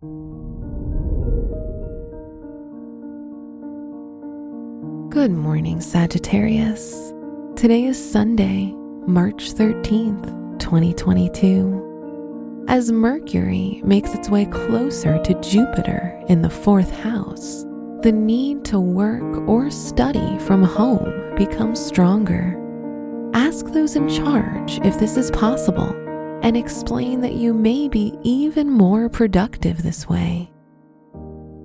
Good morning, Sagittarius. Today is Sunday, March 13th, 2022. As Mercury makes its way closer to Jupiter in the fourth house, the need to work or study from home becomes stronger. Ask those in charge if this is possible and explain that you may be even more productive this way.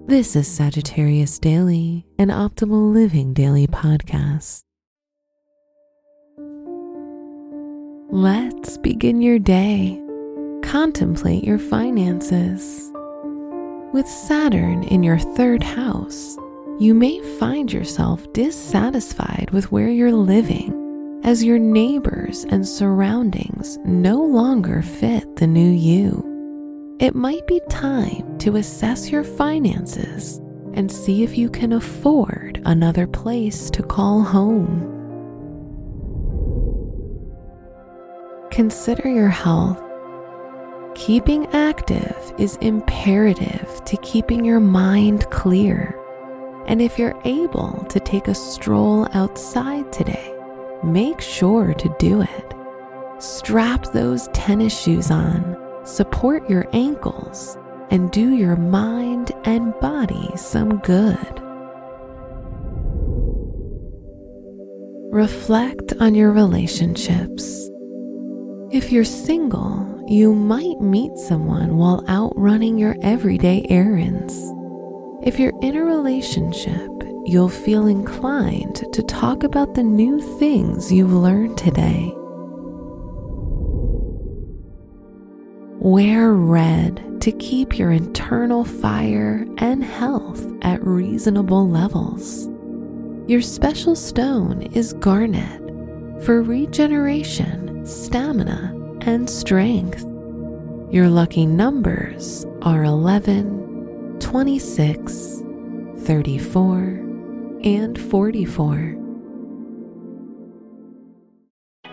This is Sagittarius Daily, an optimal living daily podcast. Let's begin your day. Contemplate your finances. With Saturn in your third house, you may find yourself dissatisfied with where you're living as your neighbors and surroundings no longer fit the new you. It might be time to assess your finances and see if you can afford another place to call home. Consider your health. Keeping active is imperative to keeping your mind clear. And if you're able to take a stroll outside today, make sure to do it. Strap those tennis shoes on, support your ankles, and do your mind and body some good. Reflect on your relationships. If you're single, you might meet someone while out running your everyday errands. If you're in a relationship, you'll feel inclined to talk about the new things you've learned today. Wear red to keep your internal fire and health at reasonable levels. Your special stone is garnet for regeneration, stamina, and strength. Your lucky numbers are 11, 26, 34, and 44.